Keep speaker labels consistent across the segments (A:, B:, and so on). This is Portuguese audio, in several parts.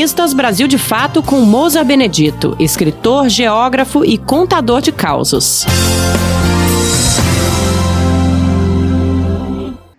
A: Colunistas Brasil de Fato com Moza Benedito, escritor, geógrafo e contador de causos.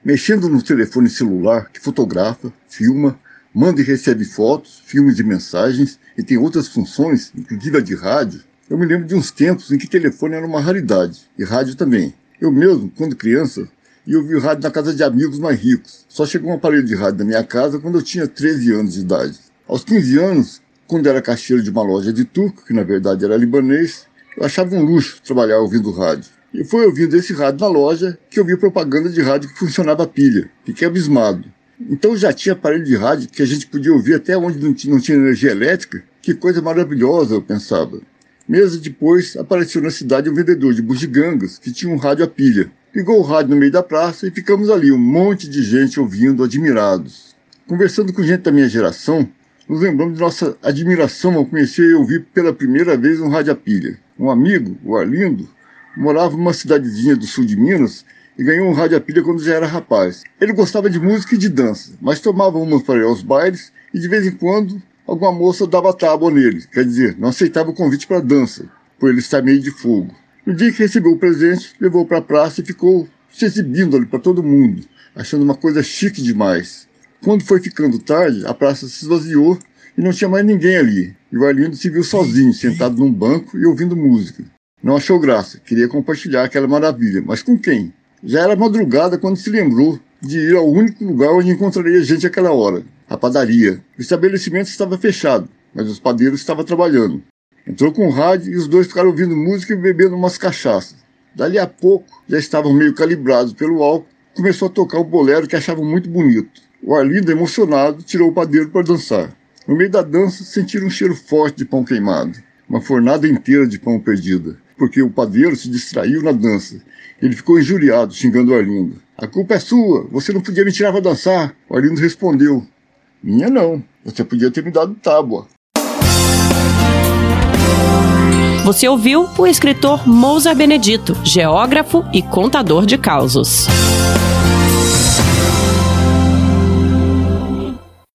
B: Mexendo no telefone celular que fotografa, filma, manda e recebe fotos, filmes e mensagens e tem outras funções, inclusive a de rádio, eu me lembro de uns tempos em que telefone era uma raridade, e rádio também. Eu mesmo, quando criança, ia ouvir rádio na casa de amigos mais ricos. Só chegou um aparelho de rádio na minha casa quando eu tinha 13 anos de idade. Aos 15 anos, quando era caixeiro de uma loja de turco, que na verdade era libanês, eu achava um luxo trabalhar ouvindo rádio. E foi ouvindo esse rádio na loja que eu vi propaganda de rádio que funcionava a pilha. Fiquei abismado. Então já tinha aparelho de rádio que a gente podia ouvir até onde não tinha, não tinha energia elétrica. Que coisa maravilhosa, eu pensava. Meses depois, apareceu na cidade um vendedor de bugigangas que tinha um rádio a pilha. Ligou o rádio no meio da praça e ficamos ali, um monte de gente ouvindo, admirados. Conversando com gente da minha geração, nos lembramos de nossa admiração ao conhecer e ouvir pela primeira vez um rádio a pilha. Um amigo, o Arlindo, morava numa cidadezinha do sul de Minas e ganhou um rádio a pilha quando já era rapaz. Ele gostava de música e de dança, mas tomava umas para ir aos bailes e de vez em quando alguma moça dava tábua nele, quer dizer, não aceitava o convite para dança, por ele estar meio de fogo. No dia que recebeu o presente, levou para a praça e ficou se exibindo ali para todo mundo, achando uma coisa chique demais. Quando foi ficando tarde, a praça se esvaziou e não tinha mais ninguém ali. E o Arlindo se viu sozinho, sentado num banco e ouvindo música. Não achou graça, queria compartilhar aquela maravilha, mas com quem? Já era madrugada quando se lembrou de ir ao único lugar onde encontraria gente àquela hora, a padaria. O estabelecimento estava fechado, mas os padeiros estavam trabalhando. Entrou com o rádio e os dois ficaram ouvindo música e bebendo umas cachaças. Dali a pouco, já estavam meio calibrados pelo álcool, começou a tocar o bolero que achavam muito bonito. O Arlindo, emocionado, tirou o padeiro para dançar. No meio da dança, sentiram um cheiro forte de pão queimado, uma fornada inteira de pão perdida, porque o padeiro se distraiu na dança. Ele ficou injuriado, xingando o Arlindo. A culpa é sua, você não podia me tirar para dançar. O Arlindo respondeu: Minha não, você podia ter me dado tábua.
A: Você ouviu o escritor Mousa Benedito, geógrafo e contador de causos.